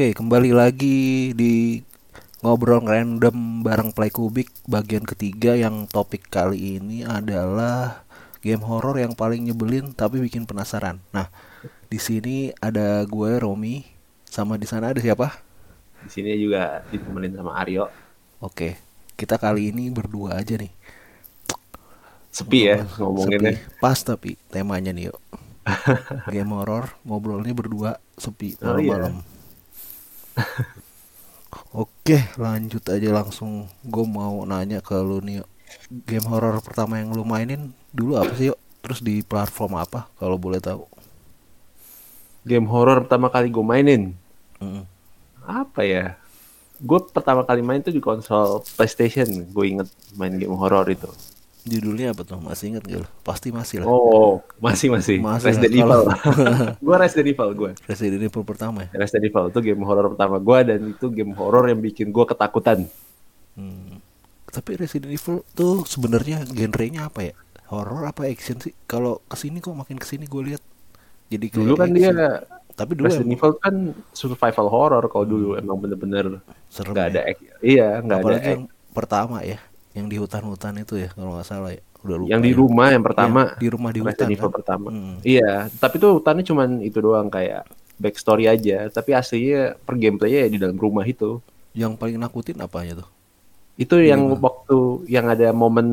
Oke, kembali lagi di ngobrol random bareng Play Kubik bagian ketiga yang topik kali ini adalah game horor yang paling nyebelin tapi bikin penasaran. Nah, di sini ada gue Romi sama di sana ada siapa? Di sini juga ditemenin sama Aryo. Oke, kita kali ini berdua aja nih. Sepi ya ngomonginnya. Sepi. Pas tapi temanya nih yuk. game horor ngobrolnya berdua sepi Oh, iya. Oke, lanjut aja langsung. Gue mau nanya ke lu nih. Game horor pertama yang lu mainin dulu apa sih, yuk? Terus di platform apa kalau boleh tahu? Game horor pertama kali gue mainin. Mm. Apa ya? Gue pertama kali main tuh di konsol PlayStation. Gue inget main game horor itu. Judulnya apa tuh? Masih inget gak lu? Pasti masih lah. Oh, masih masih. Masih Resident lah, Evil. gue Resident Evil gue. Resident Evil pertama ya? Resident Evil itu game horor pertama gue dan itu game horor yang bikin gue ketakutan. Hmm. Tapi Resident Evil tuh sebenarnya genrenya apa ya? Horor apa action sih? Kalau ke sini kok makin ke sini gue lihat jadi Dulu kan action. dia Tapi dulu Resident Evil kan survival horror kalau dulu emang bener-bener serem nggak ya. ada ek- iya nggak ada yang pertama ya, yang di hutan-hutan itu ya kalau nggak salah ya. Udah lupa. yang di ya. rumah yang pertama Iya, di rumah di hutan. Evil kan? pertama Hmm. iya tapi tuh hutannya cuman itu doang kayak backstory aja tapi aslinya per gameplaynya ya di dalam rumah itu Yang paling nakutin apanya tuh? itu yang waktu yang ada momen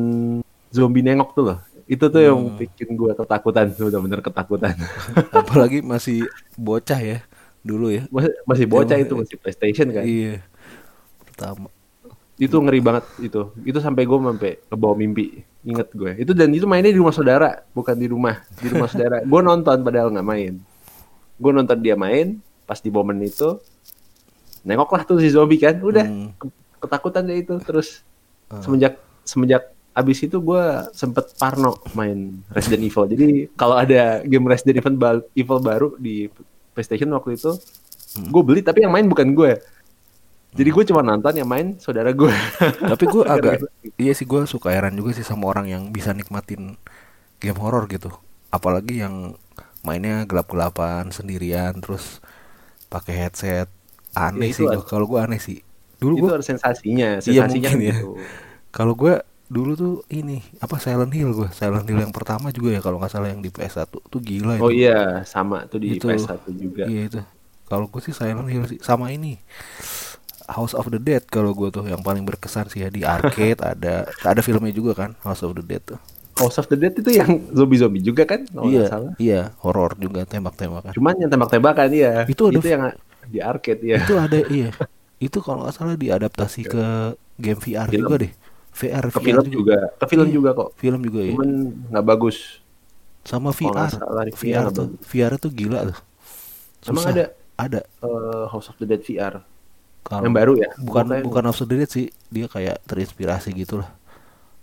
zombie nengok tuh loh itu tuh yang Hmm. bikin gua ketakutan bener-bener ketakutan Apalagi masih bocah ya dulu ya. masih, masih bocah Iya, itu masih PlayStation kan Iya. Pertama. Itu ngeri banget itu. Itu sampai gue sampai kebawa mimpi. Inget gue itu dan itu mainnya di rumah saudara bukan di rumah. Di rumah saudara. Gue nonton padahal nggak main. Gue nonton dia main pas di momen itu nengoklah tuh si zombie kan. Udah Hmm. ke- ketakutan deh itu. Terus Ah. semenjak semenjak abis itu gue sempet parno main Resident Evil. Jadi kalau ada game Resident Evil, ba- Evil baru di PlayStation waktu itu Hmm. gue beli tapi yang main bukan gue jadi gue cuma nonton yang main saudara gue Tapi gue agak iya sih gue suka heran juga sih sama orang yang bisa nikmatin game horor gitu. Apalagi yang mainnya gelap-gelapan sendirian terus pakai headset. Aneh Ya, sih gua. Kalau gue aneh sih. Dulu itu gue ada sensasinya Iya, sensasinya mungkin ya. gitu. kalau gue dulu tuh ini apa Silent Hill gue Silent Hill yang pertama juga ya kalau nggak salah yang di PS1 tuh gila itu. oh iya sama tuh di Itu. PS1 juga Iya itu. Kalau gue sih Silent Hill sih sama ini. House of the Dead kalau gue tuh yang paling berkesan sih ya di arcade ada ada filmnya juga kan House of the Dead tuh. House of the Dead itu yang zombie-zombie juga kan kalau iya, salah iya, horor juga tembak-tembakan. cuman yang tembak-tembakan ya Itu ada- yang di arcade ya Itu ada iya. Itu kalau nggak salah diadaptasi ke game VR Film. juga deh. VR, ke VR film juga ke film Iya, juga kok Film juga ya. cuman nggak bagus Sama VR. salah VR VR tuh, VR tuh gila tuh. Emang Susah. ada? Ada. Eh, House of the Dead VR Kalau- yang baru ya Bukan Bukan- bukan House of the Dead sih, dia kayak terinspirasi gitu lah.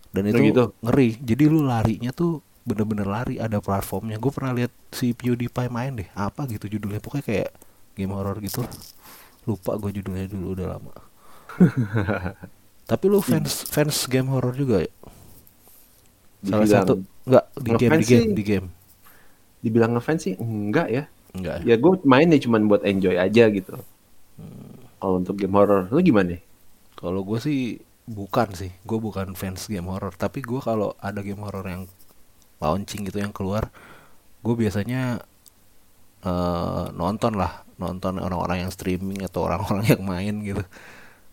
Dan Oh, itu gitu? ngeri. Jadi lu larinya tuh bener-bener lari ada platformnya. Gue pernah lihat si PewDiePie main deh. Apa gitu judulnya? Pokoknya kayak game horror gitu. Lupa gue judulnya dulu udah lama. Tapi lu fans fans game horror juga ya? Salah Dibilang- satu enggak di game di game sih. di game. dibilang ngefans sih enggak ya Enggak. ya? ya gue main nih cuman buat enjoy aja gitu Hmm. Kalau untuk game horror lu gimana Kalau gue sih bukan sih, gue bukan fans game horror. Tapi gue kalau ada game horror yang launching gitu yang keluar, gue biasanya eh, nonton lah, nonton orang-orang yang streaming atau orang-orang yang main gitu.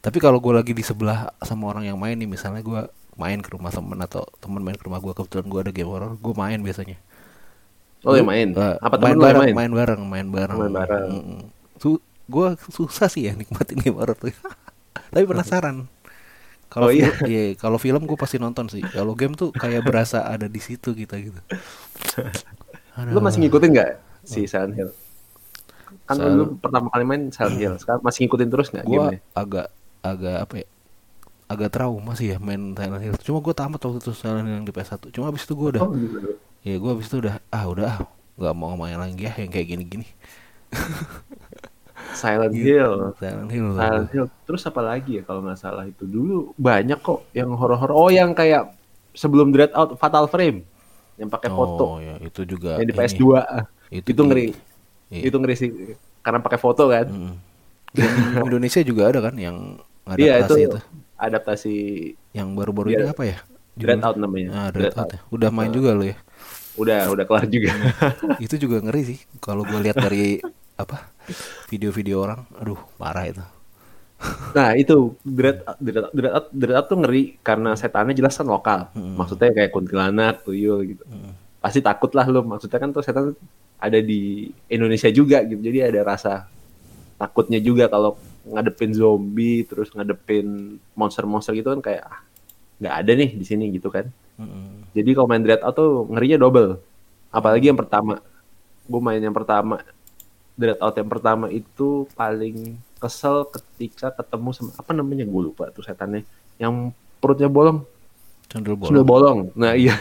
Tapi kalau gue lagi di sebelah sama orang yang main nih, misalnya gue main ke rumah temen atau temen main ke rumah gue kebetulan gue ada game horror, gue main biasanya. oh Lu, main eh, apa main temen yang bareng, main main bareng, main bareng. Main bareng. Su- gue susah sih ya nikmatin game horror tuh. Tapi penasaran. Kalau Oh, iya? iya, kalau film gue pasti nonton sih. Kalau game tuh kayak berasa ada di situ kita gitu. Lu masih ngikutin nggak si Oh. Silent Hill? Kan Silent- lu pertama kali main Silent Hill, sekarang masih ngikutin terus nggak Gue agak agak apa ya? Agak trauma sih ya main Silent Hill. Cuma gue tamat waktu itu Silent Hill yang di PS1. Cuma abis itu gue udah, Oh, gitu. ya gue abis itu udah, ah udah ah, nggak mau main lagi ya yang kayak gini-gini. Silent Gitu. Hill. Silent Hill. Silent Hill. Terus apa lagi ya kalau nggak salah itu dulu banyak kok yang horor-horor. Oh yang kayak sebelum Dread Out Fatal Frame yang pakai foto Oh ya itu juga. yang di ini. PS2 Itu itu, ngeri. Iya. Itu ngeri sih karena pakai foto kan. Mm. Indonesia juga ada kan yang Iya itu, adaptasi itu. adaptasi Yang baru-baru ini Iya. apa ya? Dread? Out namanya. Ah, Dread Dread Out ya. Udah main juga lo ya. Udah udah kelar juga. itu juga ngeri sih kalau gue lihat dari apa video-video orang aduh parah itu Nah itu Dread Dread Dread Out, Dread Out tuh ngeri karena setannya jelas kan lokal. Maksudnya kayak kuntilanak, tuyul gitu. Pasti takut lah lu. Maksudnya kan tuh setan ada di Indonesia juga gitu. Jadi ada rasa takutnya juga kalau ngadepin zombie terus ngadepin monster-monster gitu kan kayak ah, nggak ada nih di sini gitu kan. Mm-mm. Jadi kalau main Dread Out tuh ngerinya double. Apalagi yang pertama. Gue main yang pertama. Dread Out yang pertama itu paling kesel ketika ketemu sama apa namanya? Gue lupa tuh setannya. Yang perutnya bolong. Cendol bolong. Bolong. Nah iya.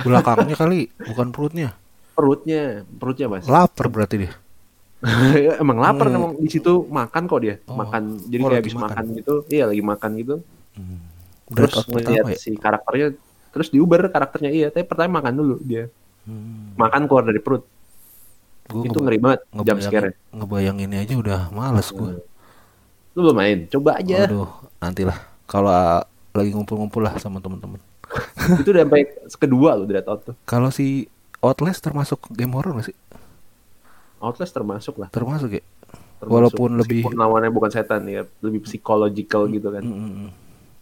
Belakangnya kali bukan perutnya. Perutnya perutnya mas. Lapar berarti dia. Emang lapar Hmm. emang di situ makan kok dia. Oh. makan. Jadi Oh, kayak habis makan. makan. gitu. Iya lagi makan gitu. Hmm. terus ngeliat ya? si karakternya terus di Uber karakternya. Iya tapi pertama makan dulu dia. Hmm. makan keluar dari perut Gua itu ngeri banget jam scare ini aja udah males gue lu belum main? Coba aja. Aduh nantilah. Kalau ah, lagi ngumpul-ngumpul lah sama temen-temen. Itu udah sampai kedua Dread Out tuh kalau si Outlast termasuk game horror gak sih? Outlast termasuk lah. Termasuk ya? Termasuk. Walaupun lebih- lawannya bukan setan ya. Lebih psikological gitu kan. Mm-mm.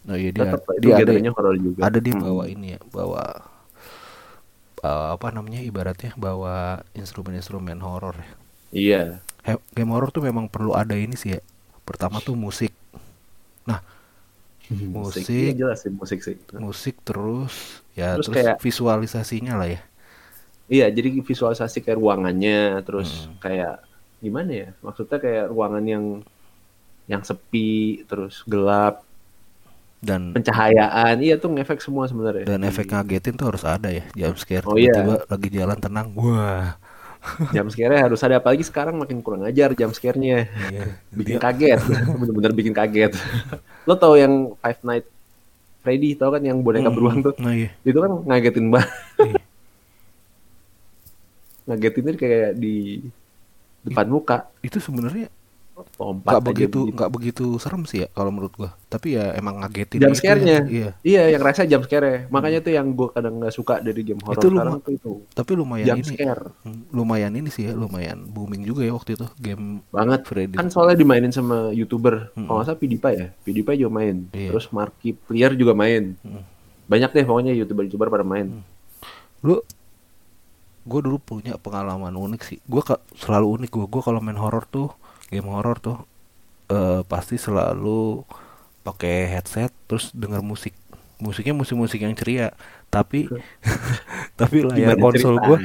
oh iya dia tetap dia ada genrenya horor juga. Ada dia Hmm. bawa ini ya bawa uh, apa namanya ibaratnya bawa instrumen-instrumen horor ya. Iya. Game horror tuh memang perlu ada ini sih ya. Pertama tuh musik. Nah Musik. Iya, jelas sih musik sih. Musik terus ya Terus terus, kayak- visualisasinya lah ya. Iya jadi visualisasi kayak ruangannya terus Hmm. kayak gimana ya? Maksudnya kayak ruangan yang yang sepi terus gelap dan pencahayaan. Iya tuh ngefek semua sebenarnya. Dan efek ngagetin tuh harus ada ya jump scare Oh, iya. tiba-tiba lagi jalan tenang. Wah. Jam scare harus ada apalagi sekarang makin kurang ajar jam scare-nya. Iya. bikin kaget. Bener-bener bikin kaget. Lo tau yang Five Night Freddy tau kan yang boneka Mm, beruang tuh? Nah iya. Itu kan ngagetin banget Iya. ngagetinnya kayak di depan muka. Itu sebenarnya lompat nggak begitu nggak begitu serem sih ya kalau menurut gua. Tapi ya emang ngagetin jam gitu scare-nya. ya. iya. Iya yang rasa jam scare makanya tuh yang gue kadang nggak suka dari game horror Itu sekarang tuh itu. tapi lumayan jam ini. scare. Hmm, lumayan ini sih ya lumayan booming juga ya waktu itu game banget. Freddy. Kan soalnya dimainin sama youtuber. Mm-mm. kalau nggak salah PewDiePie ya. PewDiePie juga main. Iya. terus Markiplier juga main. Mm. banyak deh pokoknya youtuber-youtuber pada main. Lu gue dulu punya pengalaman unik sih. Gue selalu unik gue gue kalau main horror tuh game horror tuh eh, pasti selalu pakai headset terus denger musik. Musiknya musik-musik yang ceria. Tapi tapi layar Gimana konsol gue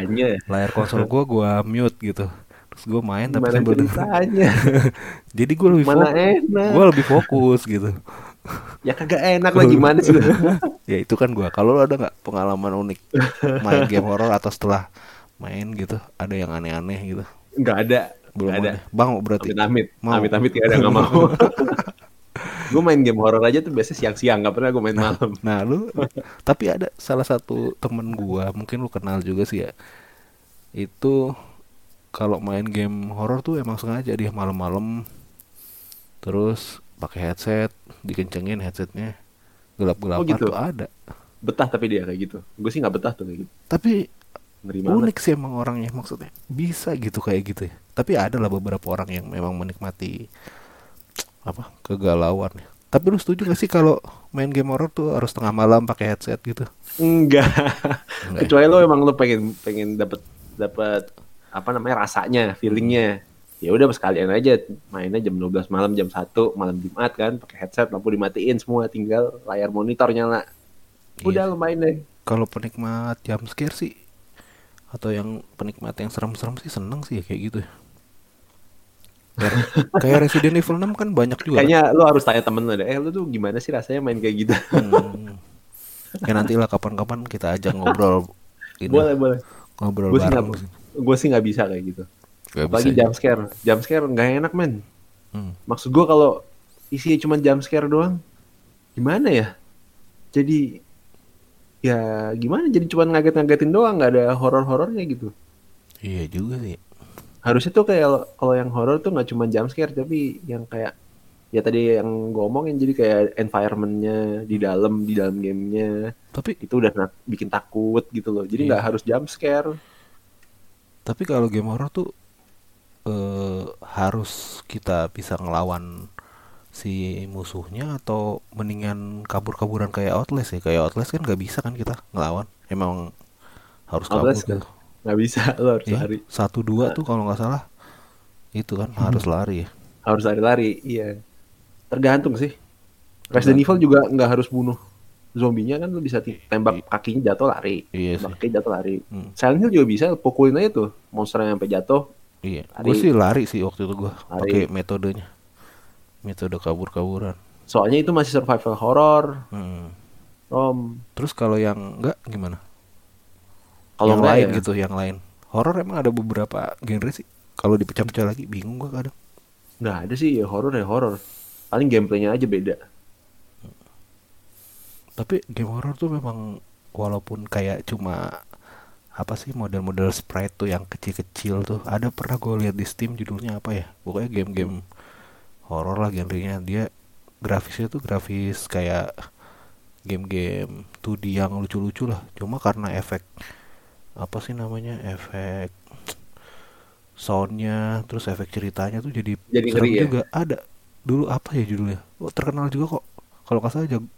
layar konsol gue gue mute gitu. Terus gue main tapi sambil denger ceritanya? Jadi gue lebih mana fokus enak? gue lebih fokus gitu. Ya kagak enak lah gimana sih? Ya itu kan gue kalau lu ada nggak pengalaman unik main game horror atau setelah main gitu? Ada yang aneh-aneh gitu? Nggak ada belum ada. ada. Bang berarti. Amit amit Mau. amit amit gak ada nggak mau. Gue main game horror aja tuh biasanya siang-siang nggak pernah gue main malam. nah lu tapi ada salah satu temen gua mungkin lu kenal juga sih ya itu kalau main game horror tuh emang sengaja dia malam-malam terus pakai headset dikencengin headsetnya gelap-gelapan Oh, gitu? tuh ada. Betah tapi dia kayak gitu? Gue sih nggak betah tuh kayak gitu. Tapi ngeri banget. Unik sih emang orangnya maksudnya. Bisa gitu kayak gitu ya. Tapi ada lah beberapa orang yang memang menikmati apa kegalauan ya. tapi lu setuju gak sih kalau main game horror tuh harus tengah malam pakai headset gitu? Enggak. Enggak ya? kecuali lo emang lo pengen pengen dapat dapat apa namanya rasanya feelingnya. Ya udah sekalian aja mainnya jam 12 malam jam 1 malam Jumat kan pakai headset lampu dimatiin semua tinggal layar monitor nyala udah Iya. lo main deh kalau penikmat jump scare sih atau yang penikmat yang serem-serem sih seneng sih ya kayak gitu ya. Kayak, Resident Evil 6 kan banyak juga. kan? kayaknya lo harus tanya temen lo deh eh lo tuh gimana sih rasanya main kayak gitu Hmm. Ya nanti lah kapan-kapan kita ajak ngobrol ini, boleh boleh ngobrol gue sih bareng. gue sih nggak bisa kayak gitu Gak apalagi bisa jump scare jump scare nggak enak men Hmm. maksud gue kalau isinya cuma jump scare doang gimana ya jadi ya gimana? Jadi cuma ngaget-ngagetin doang nggak ada horor-horornya gitu. Iya juga sih. harusnya tuh kayak kalau yang horor tuh nggak cuma jump scare tapi yang kayak ya tadi yang gue omongin jadi kayak environmentnya di dalam di dalam gamenya. Tapi itu udah na- bikin takut gitu loh. Jadi Iya. nggak harus jump scare. Tapi kalau game horror tuh eh, harus kita bisa ngelawan si musuhnya atau mendingan kabur-kaburan kayak Outlast ya? Kayak Outlast kan nggak bisa kan kita ngelawan. Emang harus kabur Outlast kan gitu nggak bisa lo harus Iya, lari. satu dua tuh kalau nggak salah. Itu kan harus lari ya. Harus lari-lari iya. Tergantung sih. Resident Evil juga nggak harus bunuh zombinya kan lu bisa tembak kakinya jatuh lari. Iya tembak kakinya jatuh lari. Hmm. Silent Hill juga bisa pukulin aja tuh. Monster yang sampai jatuh Iya, gue sih lari sih waktu itu gue pakai metodenya, metode kabur-kaburan. soalnya itu masih survival horror Hmm. Rom Terus kalau yang enggak gimana? kalau yang lain ya, gitu, yang lain. Horor emang ada beberapa genre sih. Kalau dipecah-pecah lagi bingung gue kadang. nggak ada sih ya horor ya horor paling gameplaynya aja beda Tapi game horor tuh memang walaupun kayak cuma apa sih model-model sprite tuh yang kecil-kecil tuh ada pernah gue lihat di Steam judulnya apa ya pokoknya game-game horor lah genrenya. Dia grafisnya tuh grafis kayak game-game 2D yang lucu-lucu lah. Cuma karena efek apa sih namanya efek soundnya terus efek ceritanya tuh jadi, Jadi serem ya? juga. Ada. Dulu apa ya judulnya? Oh, terkenal juga kok. Kalau nggak salah Jag-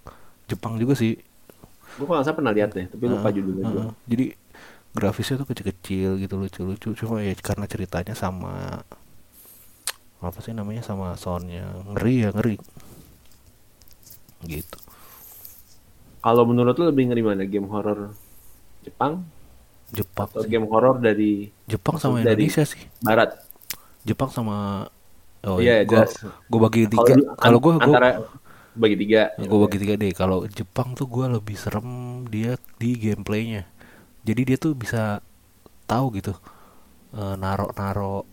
Jepang juga sih. Gue kalau salah pernah lihat deh tapi lupa Heeh, judulnya juga. heeh. Jadi grafisnya tuh kecil-kecil gitu lucu-lucu. Cuma ya karena ceritanya sama apa sih namanya sama soundnya ngeri ya ngeri. Gitu. kalau menurut lu lebih ngeri mana game horor Jepang Jepang atau sih. game horor dari Jepang sama dari- Indonesia sih. barat Jepang sama oh Iya, iya, gua, jelas. gua bagi tiga. Kalau gua gua antara bagi tiga gue bagi tiga deh. Kalau Jepang tuh gua lebih serem dia di gameplaynya. Jadi dia tuh bisa tahu gitu eh, naro-naro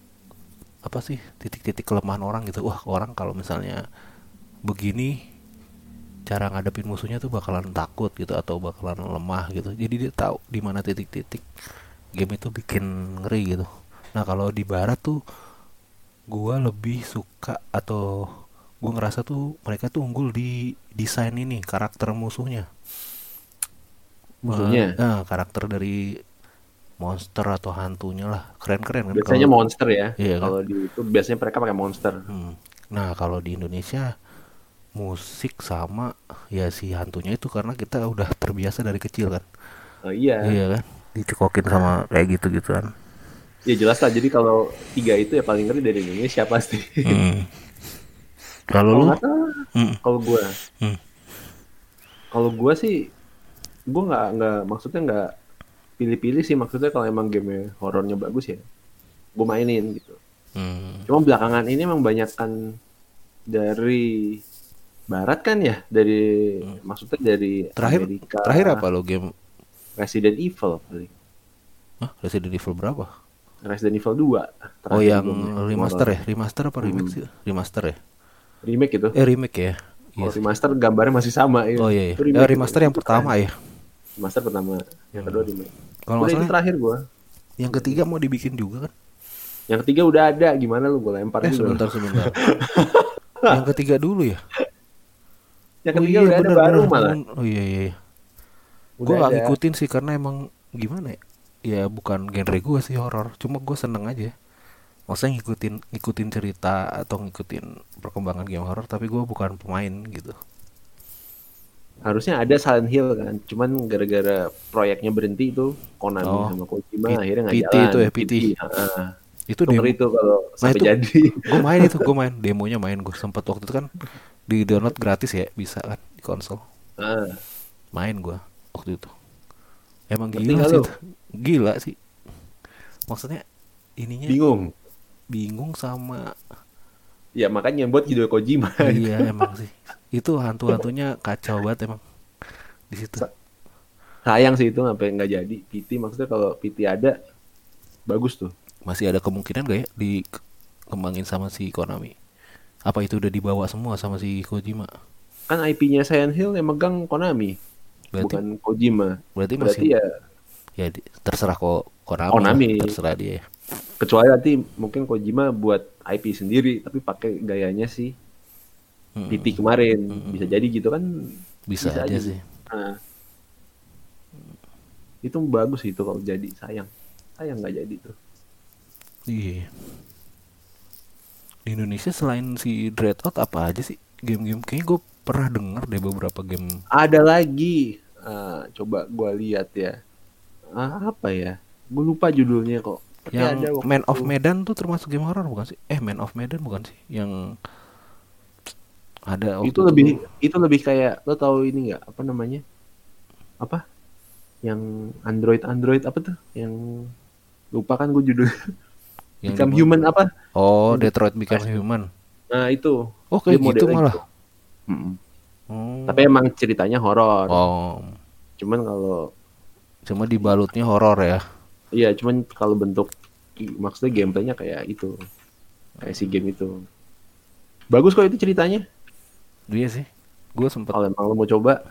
apa sih titik-titik kelemahan orang gitu. Wah orang kalau misalnya begini cara ngadepin musuhnya tuh bakalan takut gitu atau bakalan lemah gitu. Jadi dia tahu di mana titik-titik game itu bikin ngeri gitu. Nah kalau di barat tuh gua lebih suka atau gua ngerasa tuh mereka tuh unggul di desain ini karakter musuhnya musuhnya nah karakter dari monster atau hantunya lah. Keren-keren kan biasanya kalau- monster ya. Iya kan? kalau di itu biasanya mereka pakai monster. Hmm. nah kalau di Indonesia musik sama ya si hantunya itu karena kita udah terbiasa dari kecil kan. Oh, iya. Iya kan? Dicekokin sama kayak gitu gituan ya jelas lah. Jadi kalau tiga itu ya paling ngeri dari Indonesia pasti. Hmm. kalau lu? Hmm. kalau gua. Hmm. kalau gua sih gua nggak nggak maksudnya nggak pilih-pilih sih maksudnya kalau emang game horornya bagus ya gua mainin gitu. Hmm. cuma belakangan ini emang banyakkan dari barat kan ya dari maksudnya dari Hmm. terakhir Amerika terakhir apa lo game? Resident Evil paling. Hah, Resident Evil berapa? Resident Evil 2 oh yang remaster ya? Remaster apa remake Hmm. sih? Remaster ya? Remake itu. Eh remake ya? Iya kalau sih. remaster gambarnya masih sama ya oh iya, iya. Itu Eh, remaster yang pertama ya remaster pertama yang kedua remake kalau udah itu terakhir gua. yang ketiga mau dibikin juga kan? Yang ketiga udah ada gimana lu? Gua lempar eh dulu. sebentar sebentar. Yang ketiga dulu ya? Yang Oh ketiga iya, udah ada bener, baru bener. malah. Oh iya iya, iya. gue gak ada. ngikutin sih karena emang gimana ya? Ya bukan genre gue sih horor. Cuma gue seneng aja. Maksudnya ngikutin ngikutin cerita atau ngikutin perkembangan game horor tapi gue bukan pemain gitu harusnya ada Silent Hill kan cuman gara-gara proyeknya berhenti itu Konami Oh, sama Kojima P- akhirnya nggak PT jalan. itu ya, PT. heeh. itu itu demo. tuh kalau sampai itu- jadi. gue main itu gue main demonya main gue sempat waktu itu kan di download gratis ya bisa kan di konsol. Ah, main gue waktu itu. Emang Ngerti gila sih itu. gila sih. Maksudnya ininya bingung. Bingung sama ya makanya buat Hideo Kojima. Iya emang sih itu hantu-hantunya kacau banget emang. Di situ. Sa- sayang sih itu sampai nggak jadi. PT maksudnya kalau PT ada bagus tuh. Masih ada kemungkinan gak ya dikembangin sama si Konami? Apa itu udah dibawa semua sama si Kojima? Kan IP-nya Silent Hill yang megang Konami. Berarti bukan Kojima. berarti berarti masih ya ya terserah kok Konami, Konami. lah, terserah dia. Ya. Kecuali nanti mungkin Kojima buat IP sendiri tapi pakai gayanya si PT kemarin. Bisa jadi gitu kan. Bisa, aja, sih. Nah. Itu bagus itu kalau jadi sayang. Sayang nggak jadi tuh. Iya. Di Indonesia selain si Dreadout apa aja sih game-game? Kayaknya gue pernah denger deh beberapa game. Ada lagi. Ah, coba gua lihat ya. Ah, apa ya? Gue lupa judulnya kok. Tapi Yang ada Man of. Medan tuh termasuk game horror bukan sih? Eh, Man of Medan bukan sih? Yang ada waktu itu lebih itu. lebih kayak lo tahu ini nggak? Apa namanya? Apa? Yang Android Android apa tuh? Yang lupa kan gue judul. Yang Become di- Human apa? Oh, Detroit Become Human. nah itu. Oh, kayak gitu malah. gitu. Mm-mm. Oh. tapi emang ceritanya horor. Oh, cuman kalau cuma dibalutnya horor ya. iya cuman kalau bentuk maksudnya gameplaynya kayak itu. Kayak si game itu. Bagus kok itu ceritanya Iya sih. Gue sempet kalau emang lo mau coba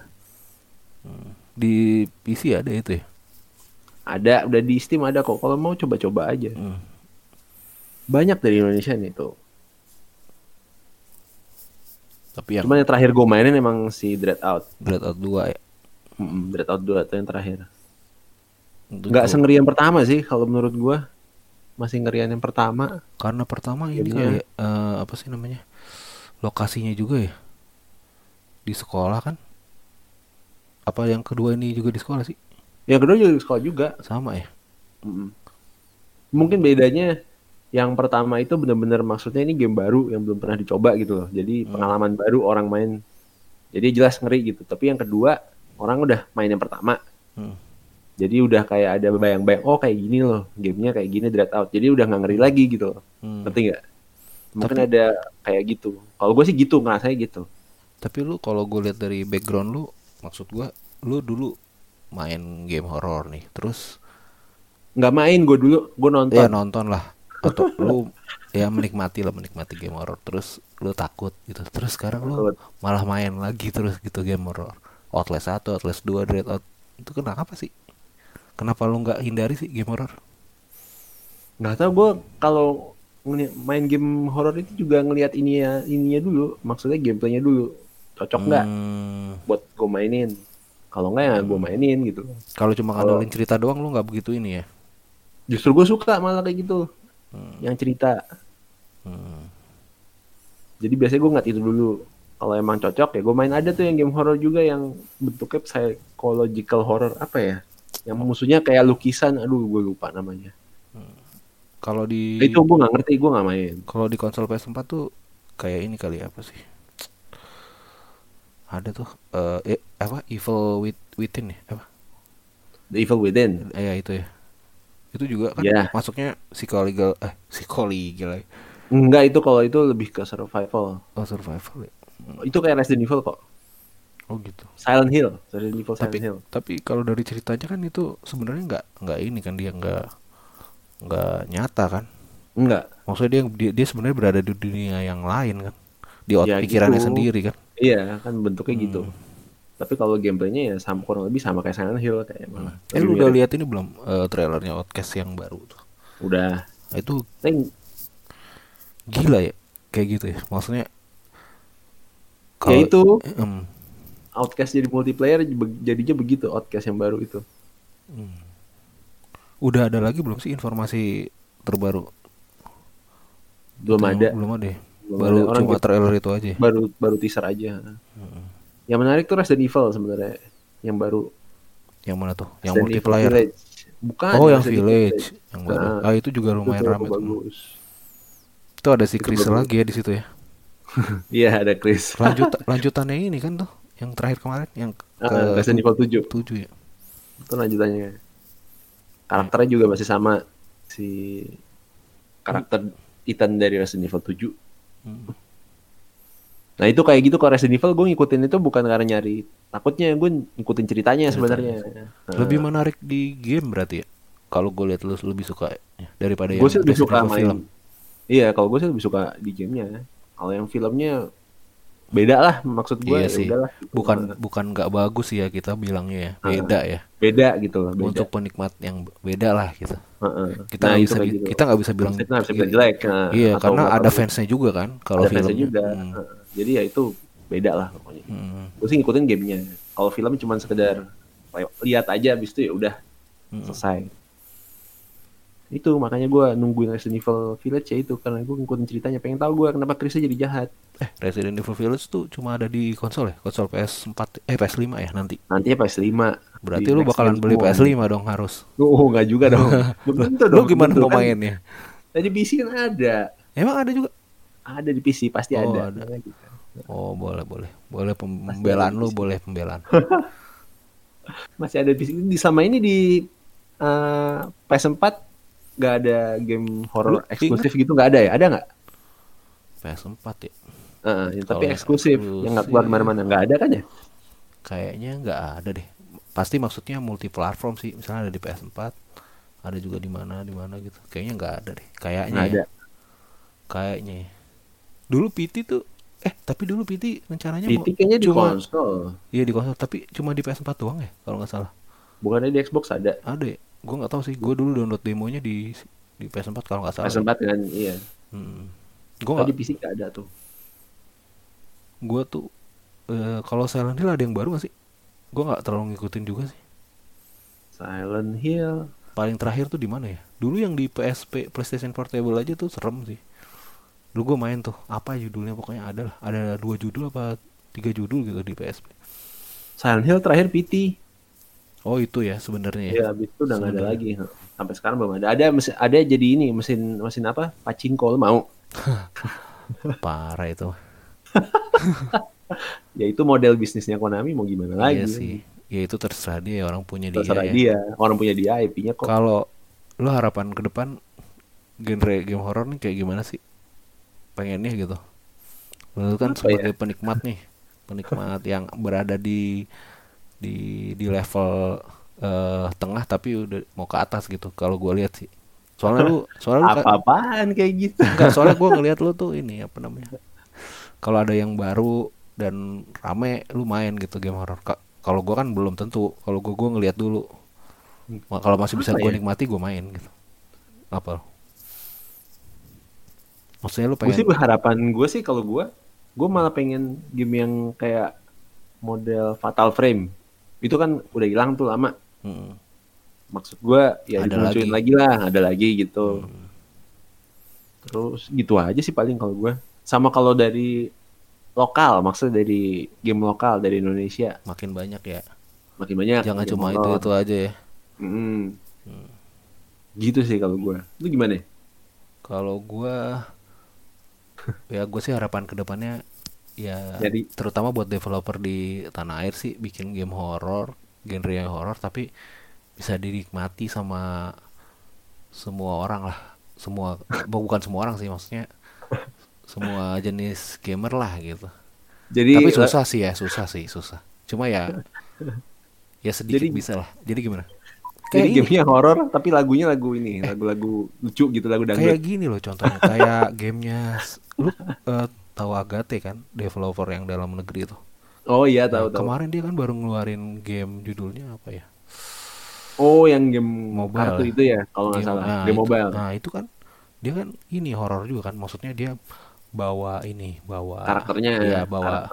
di PC ada itu ya. ada udah di Steam ada kok kalau mau coba-coba aja Hmm. banyak dari Indonesia nih tuh Tapi yang Cuman yang terakhir gue mainin emang si Dread Out. Dreadout 2 ya. Mm Dread Out 2 itu yang terakhir. Itu Nggak tuh- sengeri yang pertama sih kalau menurut gue. Masih ngerian yang pertama. karena pertama ini eh, apa sih namanya? Lokasinya juga ya. Di sekolah kan? Apa yang kedua ini juga di sekolah sih? Yang kedua juga di sekolah juga. Sama ya. Mm-mm. Mungkin bedanya yang pertama itu bener-bener maksudnya ini game baru yang belum pernah dicoba gitu loh. Jadi pengalaman baru orang main. Jadi jelas ngeri gitu. Tapi yang kedua orang udah main yang pertama. Hmm. Jadi udah kayak ada bayang-bayang, oh kayak gini loh, gamenya kayak gini Dread Out. Jadi udah nggak ngeri lagi gitu loh. Hmm. Ngerti nggak? Mungkin Tapi- ada kayak gitu. Kalau gue sih gitu, ngerasanya gitu. Tapi lu kalau gue lihat dari background lu, maksud gua lu dulu main game horor nih. Terus Nggak main gue dulu, gue nonton. ya nonton lah. Atau lu ya menikmati lah menikmati game horror. Terus lu takut gitu. Terus sekarang lu malah main lagi terus gitu game horror. Outlast 1, Outlast 2, Dread Out itu kenapa sih? Kenapa lu nggak hindari sih game horror? Nggak tahu gue kalau main game horor itu juga ngelihat ininya ininya dulu, maksudnya gameplaynya dulu. Cocok nggak Hmm, buat gue mainin? Kalau nggak ya gue mainin gitu. kalau cuma ngandelin cerita doang lu nggak begitu ini ya Justru gue suka malah kayak gitu, yang cerita. Hmm. Jadi biasanya gue nggak itu dulu. Kalau emang cocok ya gue main ada tuh yang game horor juga yang bentuknya psychological horror apa ya? Yang musuhnya kayak lukisan, aduh gue lupa namanya. kalau di Itu gue nggak ngerti, gue nggak main. kalau di konsol PS4 tuh kayak ini kali apa sih ada tuh eh eh, apa Evil with, Within ya apa The Evil Within. Eh, ya itu ya. Itu juga kan Ya. masuknya psychological eh psychological ya. Enggak itu kalau itu lebih ke survival. Oh survival ya. Itu kayak Resident Evil kok. Oh gitu. Silent Hill, Resident Evil Silent Tapi Hill. tapi kalau dari ceritanya kan itu sebenarnya nggak nggak ini kan dia nggak nggak nyata kan. Enggak. Maksudnya dia dia, dia sebenarnya berada di dunia yang lain kan. Di otak Ya, pikirannya gitu. sendiri kan. Iya, kan bentuknya gitu. Hmm. Tapi kalau gameplaynya ya sama kurang lebih sama kayak Silent Hill kayak malah. Eh lu udah lihat ini belum eh, trailernya Outcast yang baru tuh? Udah. Nah, itu gila ya kayak gitu ya. Maksudnya ya itu em, Outcast jadi multiplayer jadinya begitu Outcast yang baru itu. udah ada lagi belum sih informasi terbaru? Belum ada. Belum ada. ya? Baru. Orang cuma gitu. trailer itu aja. Baru baru teaser aja. Yang menarik tuh Resident Evil sebenarnya yang baru. Yang mana tuh? Yang Resident multiplayer. Village. Bukan. Oh, yang Resident Evil Village, yang baru. Nah, Ah, itu juga lumayan tuh ramai. tuh. bagus. Itu ada si Itu Chris bagus. lagi ya di situ ya. Iya ada Chris. Lanjut lanjutannya ini kan tuh yang terakhir kemarin yang ke Ah, Resident Evil 7 tujuh ya. itu lanjutannya. Karakternya juga masih sama si karakter Ethan dari Resident Evil 7. Nah itu kayak gitu kalau Resident Evil gue ngikutin itu bukan karena nyari takutnya gue ngikutin ceritanya sebenarnya. Nah, Lebih menarik di game berarti ya. Kalau gue lihat lu lebih suka ya, daripada yang gue sih lebih suka main. film. Iya kalau gue sih lebih suka di gamenya. Kalau yang filmnya beda lah maksud gue Iya ya sih. udahlah Bukan bukan nggak bagus ya kita bilangnya ya. Beda ya. beda gitu loh beda Untuk penikmat yang beda lah gitu. Heeh. Kita Nah, nggak bisa bi- gitu. kita nggak bisa bilang Kita bisa bilang jelek nah, Iya, karena ada fansnya juga kan kalau ada fansnya juga Hmm. Jadi ya itu beda lah pokoknya Hmm. gue sih ngikutin gamenya kalau film cuma sekedar lihat aja habis itu ya udah Hmm. selesai itu makanya gue nungguin Resident Evil Village ya itu karena gue ngikutin ceritanya pengen tahu gue kenapa Chrisnya jadi jahat Eh, Resident Evil Village tuh cuma ada di konsol ya? Konsol PS4 eh PS5 ya nanti. nantinya PS5 Berarti Di lu bakalan beli semua. PS5 dong harus. oh nggak juga dong belum tentu Lu dong gimana mau kan. mainnya? tadi PC kan ada Emang ada juga? ada di PC pasti Oh, ada, ada. Gitu. Oh, boleh, boleh. Boleh pembelaan lu, boleh pembelaan. masih ada di PC di sama ini di eh, PS4 nggak ada game horror Lu eksklusif gitu nggak ada ya ada nggak PS4 ya. Yang tapi Kalau eksklusif yang nggak keluar eksklusif. ke mana-mana nggak ada kan ya Kayaknya nggak ada deh. Pasti maksudnya multi platform sih. Misalnya ada di PS4, ada juga di mana di mana gitu. Kayaknya nggak ada deh. Kayaknya ya. ada Kayaknya. ya. Dulu PT tuh eh tapi dulu PT rencananya PT kayaknya di cuma konsol Iya di konsol, tapi cuma di PS4 doang ya kalau nggak salah. bukannya di Xbox ada Ada ya? Gue nggak tahu sih. Gue dulu download demonya di di PS4 kalau nggak salah. PS4 kan iya Hmm. Gue nggak di PC nggak ada tuh gue tuh eh, kalau Silent Hill ada yang baru gak sih? Gue nggak terlalu ngikutin juga sih. Silent Hill Paling terakhir tuh di mana ya? Dulu yang di PSP PlayStation Portable aja tuh serem sih. Dulu gue main tuh apa judulnya pokoknya ada lah. Ada dua judul apa tiga judul gitu di PSP. Silent Hill terakhir PT Oh itu ya sebenarnya ya. ya habis itu udah nggak ada lagi sampai sekarang belum ada ada mesin, ada jadi ini mesin mesin apa pachinko lo mau Parah itu. ya itu model bisnisnya Konami mau gimana lagi Iya sih. Ya itu terserah dia orang punya dia. terserah ya. dia orang punya dia IP-nya kok Kalau lo harapan ke depan genre game horror nih kayak gimana sih? Pengennya gitu. Lo kan Apa sebagai penikmat nih, penikmat yang berada di di di level eh, tengah tapi udah mau ke atas gitu. Kalau gue lihat sih. Soalnya lu soalnya lu kan- apa-apaan kayak gitu enggak, soalnya gue ngelihat lu tuh ini apa namanya? Kalau ada yang baru dan rame lu main gitu game horror. Ka- Kalau gue kan belum tentu. Kalau gue gue ngelihat dulu. Kalau masih bisa gue ya? nikmati gue main gitu. Apa? Maksudnya lu gue sih pengen berharapan gue sih kalau gue gue malah pengen game yang kayak model Fatal Frame itu kan udah hilang tuh lama Mm. maksud gue ya Ada dimunculin lagi. lah ada lagi gitu terus gitu aja sih paling kalau gue sama kalau dari lokal maksudnya dari game lokal dari Indonesia makin banyak ya. makin banyak Jangan cuma horror. itu itu aja ya. Mm. gitu sih kalau gue itu gimana Kalau gua ya gue sih harapan ke depannya ya Jadi- terutama buat developer di tanah air sih bikin game horor, genre yang horor tapi bisa dinikmati sama semua orang lah. Semua bukan semua orang sih maksudnya semua jenis gamer lah gitu. jadi tapi susah sih ya, susah sih, susah. Cuma ya ya sedikit Jadi- bisa lah. Jadi gimana? jadi Kayak ini. gamenya horor tapi lagunya lagu ini lagu-lagu lucu gitu lagu dangdut kayak gini loh contohnya kayak gamenya lu eh, tahu Agate kan developer yang dalam negeri itu oh iya Nah, tahu tahu kemarin dia kan baru ngeluarin game judulnya apa ya Oh, yang game Mobile kartu ya? itu ya, kalau nggak salah. nah, game itu- mobile. nah itu kan dia kan ini horor juga kan maksudnya dia bawa ini bawa karakternya, iya bawa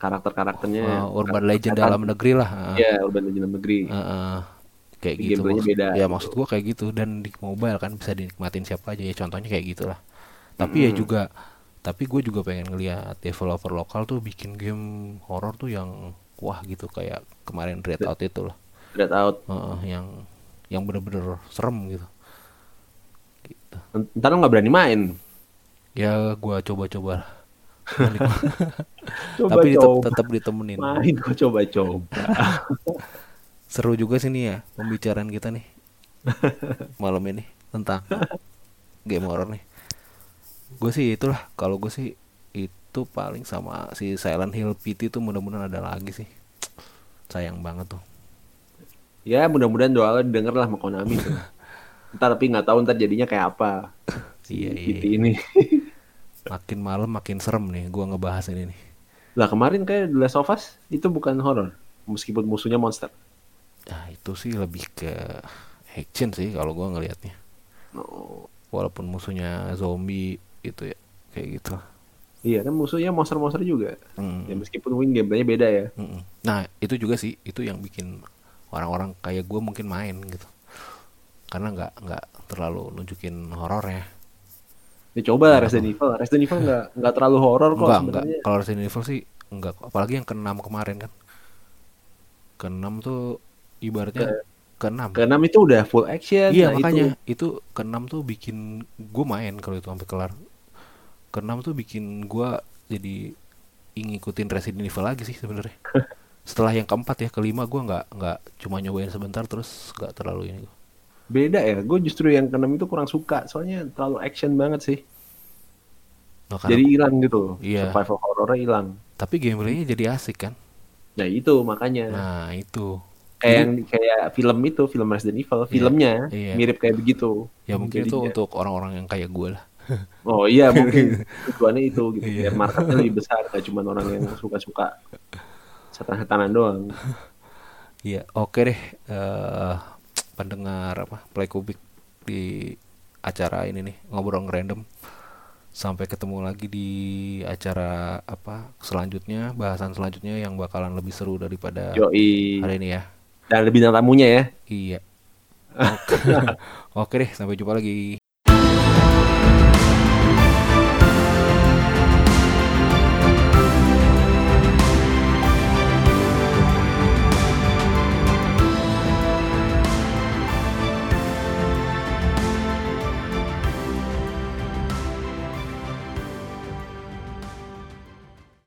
karakter karakternya. eh, urban legend dalam negeri lah eh. Iya, urban legend dalam negeri. Eh, eh, kayak Di gitu maksud- beda. ya maksud gua kayak gitu dan di mobile kan bisa dinikmatin siapa aja ya contohnya kayak gitulah tapi ya Mm-mm. juga tapi gue juga pengen ngeliat developer lokal tuh bikin game horor tuh yang wah gitu kayak kemarin Red Out itu lah Red Out. Heeh, yang yang bener-bener serem gitu gitu Ntar lo nggak berani main. ya gua coba-coba. Coba tapi tetap tetap ditemenin Main kok coba-coba. seru juga sih nih ya pembicaraan kita nih malam ini tentang game horror nih gue sih itulah kalau gue sih itu paling sama si Silent Hill PT tuh mudah-mudahan ada lagi sih sayang banget tuh ya, mudah-mudahan doa lo denger lah sama Konami tuh. ntar tapi nggak tahu ntar jadinya kayak apa. Iya, Si iya. PT ini. makin malam makin serem nih gue ngebahas ini nih Lah kemarin kayak The Last of Us itu bukan horor, meskipun musuhnya monster. Nah, itu sih lebih ke action sih kalau gua ngelihatnya. Oh. Walaupun musuhnya zombie itu ya kayak gitu. Iya kan musuhnya monster-monster juga. Hmm. Ya meskipun mungkin gameplaynya beda ya. Mm-mm. Nah, itu juga sih itu yang bikin orang-orang kayak gue mungkin main gitu. Karena nggak nggak terlalu nunjukin horornya. Ya coba lah Resident Evil. Resident Evil nggak nggak terlalu horor kok sebenarnya. Kalau Resident Evil sih enggak. kok. Apalagi yang keenam kemarin kan. Keenam tuh ibaratnya keenam. Keenam itu udah full action. Iya nah makanya itu itu keenam tuh bikin gue main kalau itu sampai kelar. Keenam tuh bikin gue jadi ngikutin Resident Evil lagi sih sebenarnya. Setelah yang keempat ya kelima gue nggak nggak cuma nyobain sebentar terus nggak terlalu ini. beda ya. Gue justru yang keenam itu kurang suka. Soalnya terlalu action banget sih. Nah, Jadi hilang gitu. Iya. Survival horornya hilang. tapi gameplaynya jadi asik kan. Nah itu makanya. Nah itu kayak yang kayak film itu, film Resident Evil, filmnya iya. mirip kayak begitu. ya mungkin itu untuk orang-orang yang kayak gue lah. Oh iya mungkin tujuannya itu gitu. Iya. Biar marketnya lebih besar, gak cuma orang yang suka-suka setan-setanan doang. Iya, oke deh. eh pendengar apa Play Kubik di acara ini nih ngobrol random. Sampai ketemu lagi di acara apa selanjutnya, bahasan selanjutnya yang bakalan lebih seru daripada Yoi. hari ini ya. Dan bintang tamunya ya. Iya. Oke, Oke deh, sampai jumpa lagi.